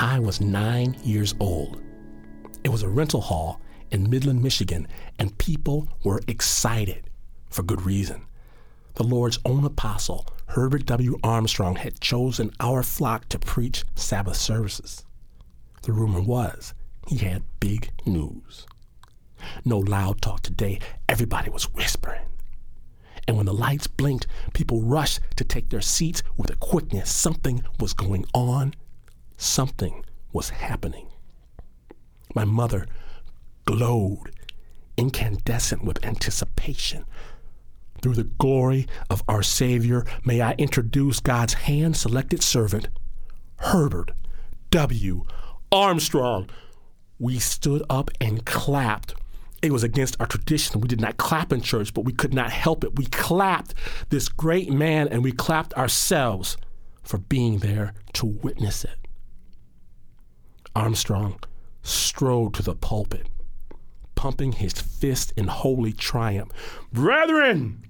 I was nine years old. It was a rental hall in Midland, Michigan, and people were excited for good reason. The Lord's own apostle, Herbert W. Armstrong, had chosen our flock to preach Sabbath services. The rumor was he had big news. No loud talk today, everybody was whispering. And when the lights blinked, people rushed to take their seats with a quickness. Something was going on, something was happening. My mother glowed, incandescent with anticipation. Through the glory of our Savior, may I introduce God's hand selected servant, Herbert W. Armstrong. We stood up and clapped. It was against our tradition. We did not clap in church, but we could not help it. We clapped this great man and we clapped ourselves for being there to witness it. Armstrong strode to the pulpit, pumping his fist in holy triumph. Brethren,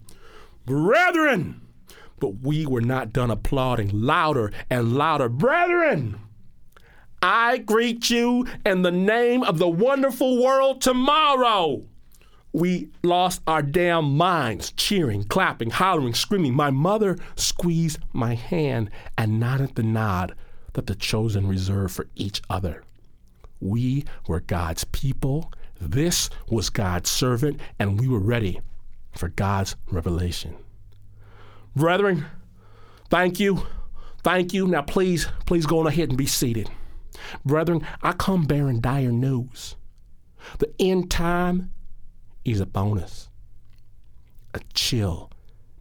brethren! But we were not done applauding louder and louder. Brethren! I greet you in the name of the wonderful world tomorrow. We lost our damn minds, cheering, clapping, hollering, screaming. My mother squeezed my hand and nodded the nod that the chosen reserved for each other. We were God's people. This was God's servant, and we were ready for God's revelation. Brethren, thank you. Thank you. Now, please, please go on ahead and be seated. Brethren, I come bearing dire news. The end time is upon us. A chill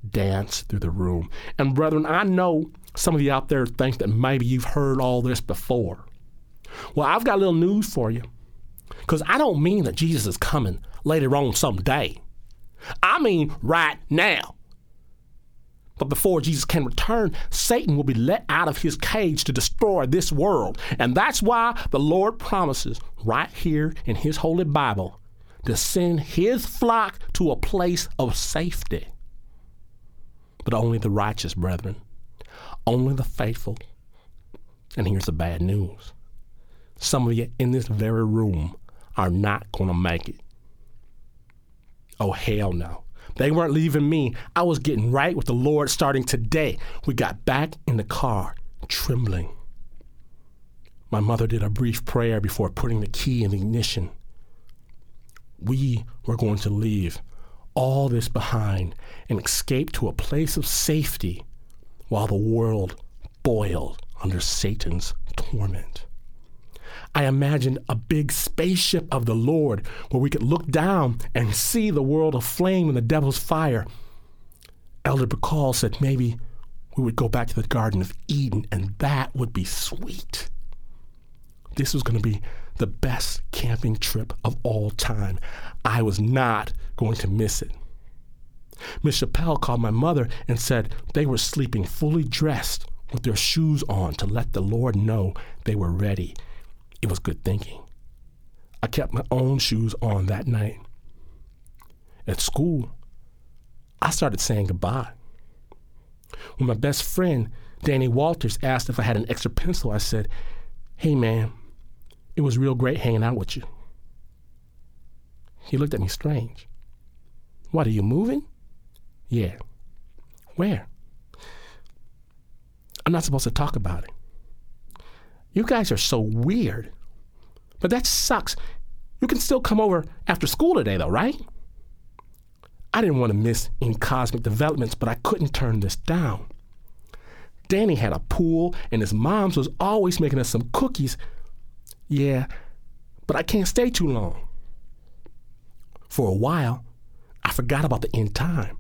danced through the room. And brethren, I know some of you out there think that maybe you've heard all this before. Well, I've got a little news for you. Because I don't mean that Jesus is coming later on someday. I mean right now. But before Jesus can return, Satan will be let out of his cage to destroy this world. And that's why the Lord promises right here in his holy Bible to send his flock to a place of safety. But only the righteous, brethren, only the faithful. And here's the bad news some of you in this very room are not going to make it. Oh, hell no. They weren't leaving me. I was getting right with the Lord starting today. We got back in the car, trembling. My mother did a brief prayer before putting the key in the ignition. We were going to leave all this behind and escape to a place of safety while the world boiled under Satan's torment. I imagined a big spaceship of the Lord where we could look down and see the world aflame in the devil's fire. Elder Bacall said maybe we would go back to the Garden of Eden and that would be sweet. This was going to be the best camping trip of all time. I was not going to miss it. Miss Chappelle called my mother and said they were sleeping fully dressed with their shoes on to let the Lord know they were ready it was good thinking. I kept my own shoes on that night. At school, I started saying goodbye. When my best friend, Danny Walters, asked if I had an extra pencil, I said, Hey man, it was real great hanging out with you. He looked at me strange. What, are you moving? Yeah. Where? I'm not supposed to talk about it. You guys are so weird. But that sucks. You can still come over after school today, though, right? I didn't want to miss any cosmic developments, but I couldn't turn this down. Danny had a pool, and his mom's was always making us some cookies. Yeah, but I can't stay too long. For a while, I forgot about the end time.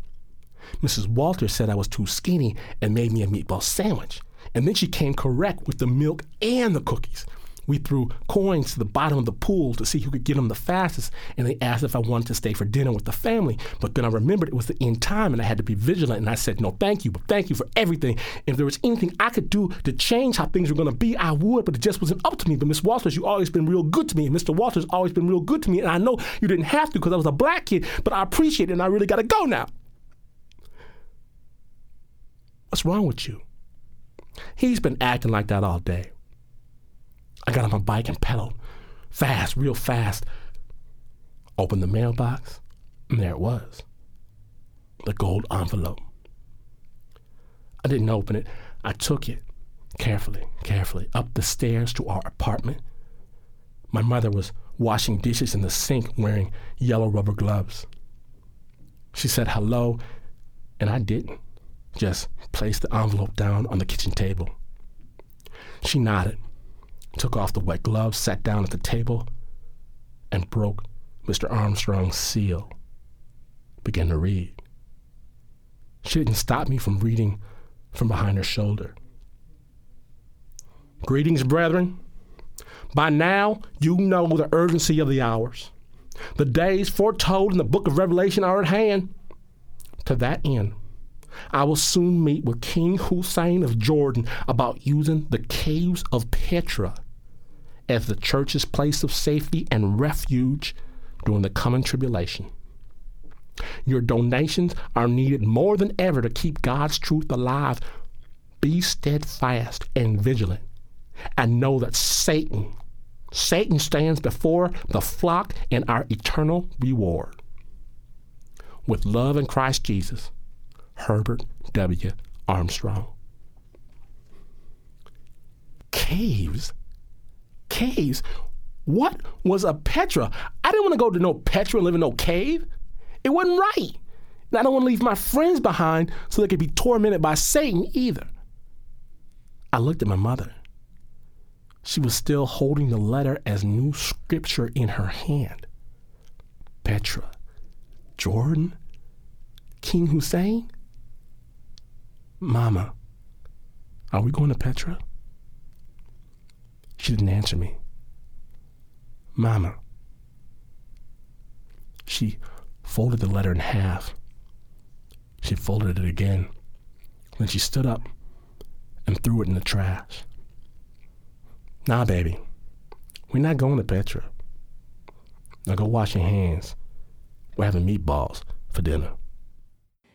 Mrs. Walters said I was too skinny and made me a meatball sandwich. And then she came correct with the milk and the cookies. We threw coins to the bottom of the pool to see who could get them the fastest, and they asked if I wanted to stay for dinner with the family. But then I remembered it was the end time, and I had to be vigilant. And I said, "No, thank you, but thank you for everything. If there was anything I could do to change how things were going to be, I would. But it just wasn't up to me. But Miss Walters, you always been real good to me, and Mr. Walters always been real good to me. And I know you didn't have to because I was a black kid, but I appreciate it, and I really got to go now. What's wrong with you? He's been acting like that all day. I got on my bike and pedaled fast, real fast. Opened the mailbox, and there it was the gold envelope. I didn't open it. I took it carefully, carefully up the stairs to our apartment. My mother was washing dishes in the sink wearing yellow rubber gloves. She said hello, and I didn't. Just placed the envelope down on the kitchen table. She nodded, took off the wet gloves, sat down at the table, and broke Mr. Armstrong's seal. Began to read. She didn't stop me from reading from behind her shoulder. Greetings, brethren. By now, you know the urgency of the hours. The days foretold in the book of Revelation are at hand. To that end, I will soon meet with King Hussein of Jordan about using the caves of Petra as the church's place of safety and refuge during the coming tribulation. Your donations are needed more than ever to keep God's truth alive. Be steadfast and vigilant, and know that Satan, Satan stands before the flock and our eternal reward. With love in Christ Jesus, Herbert W. Armstrong. Caves? Caves? What was a Petra? I didn't want to go to no Petra and live in no cave. It wasn't right. And I don't want to leave my friends behind so they could be tormented by Satan either. I looked at my mother. She was still holding the letter as new scripture in her hand. Petra, Jordan, King Hussein? Mama, are we going to Petra? She didn't answer me. Mama. She folded the letter in half. She folded it again. Then she stood up and threw it in the trash. Nah, baby. We're not going to Petra. Now go wash your hands. We're having meatballs for dinner.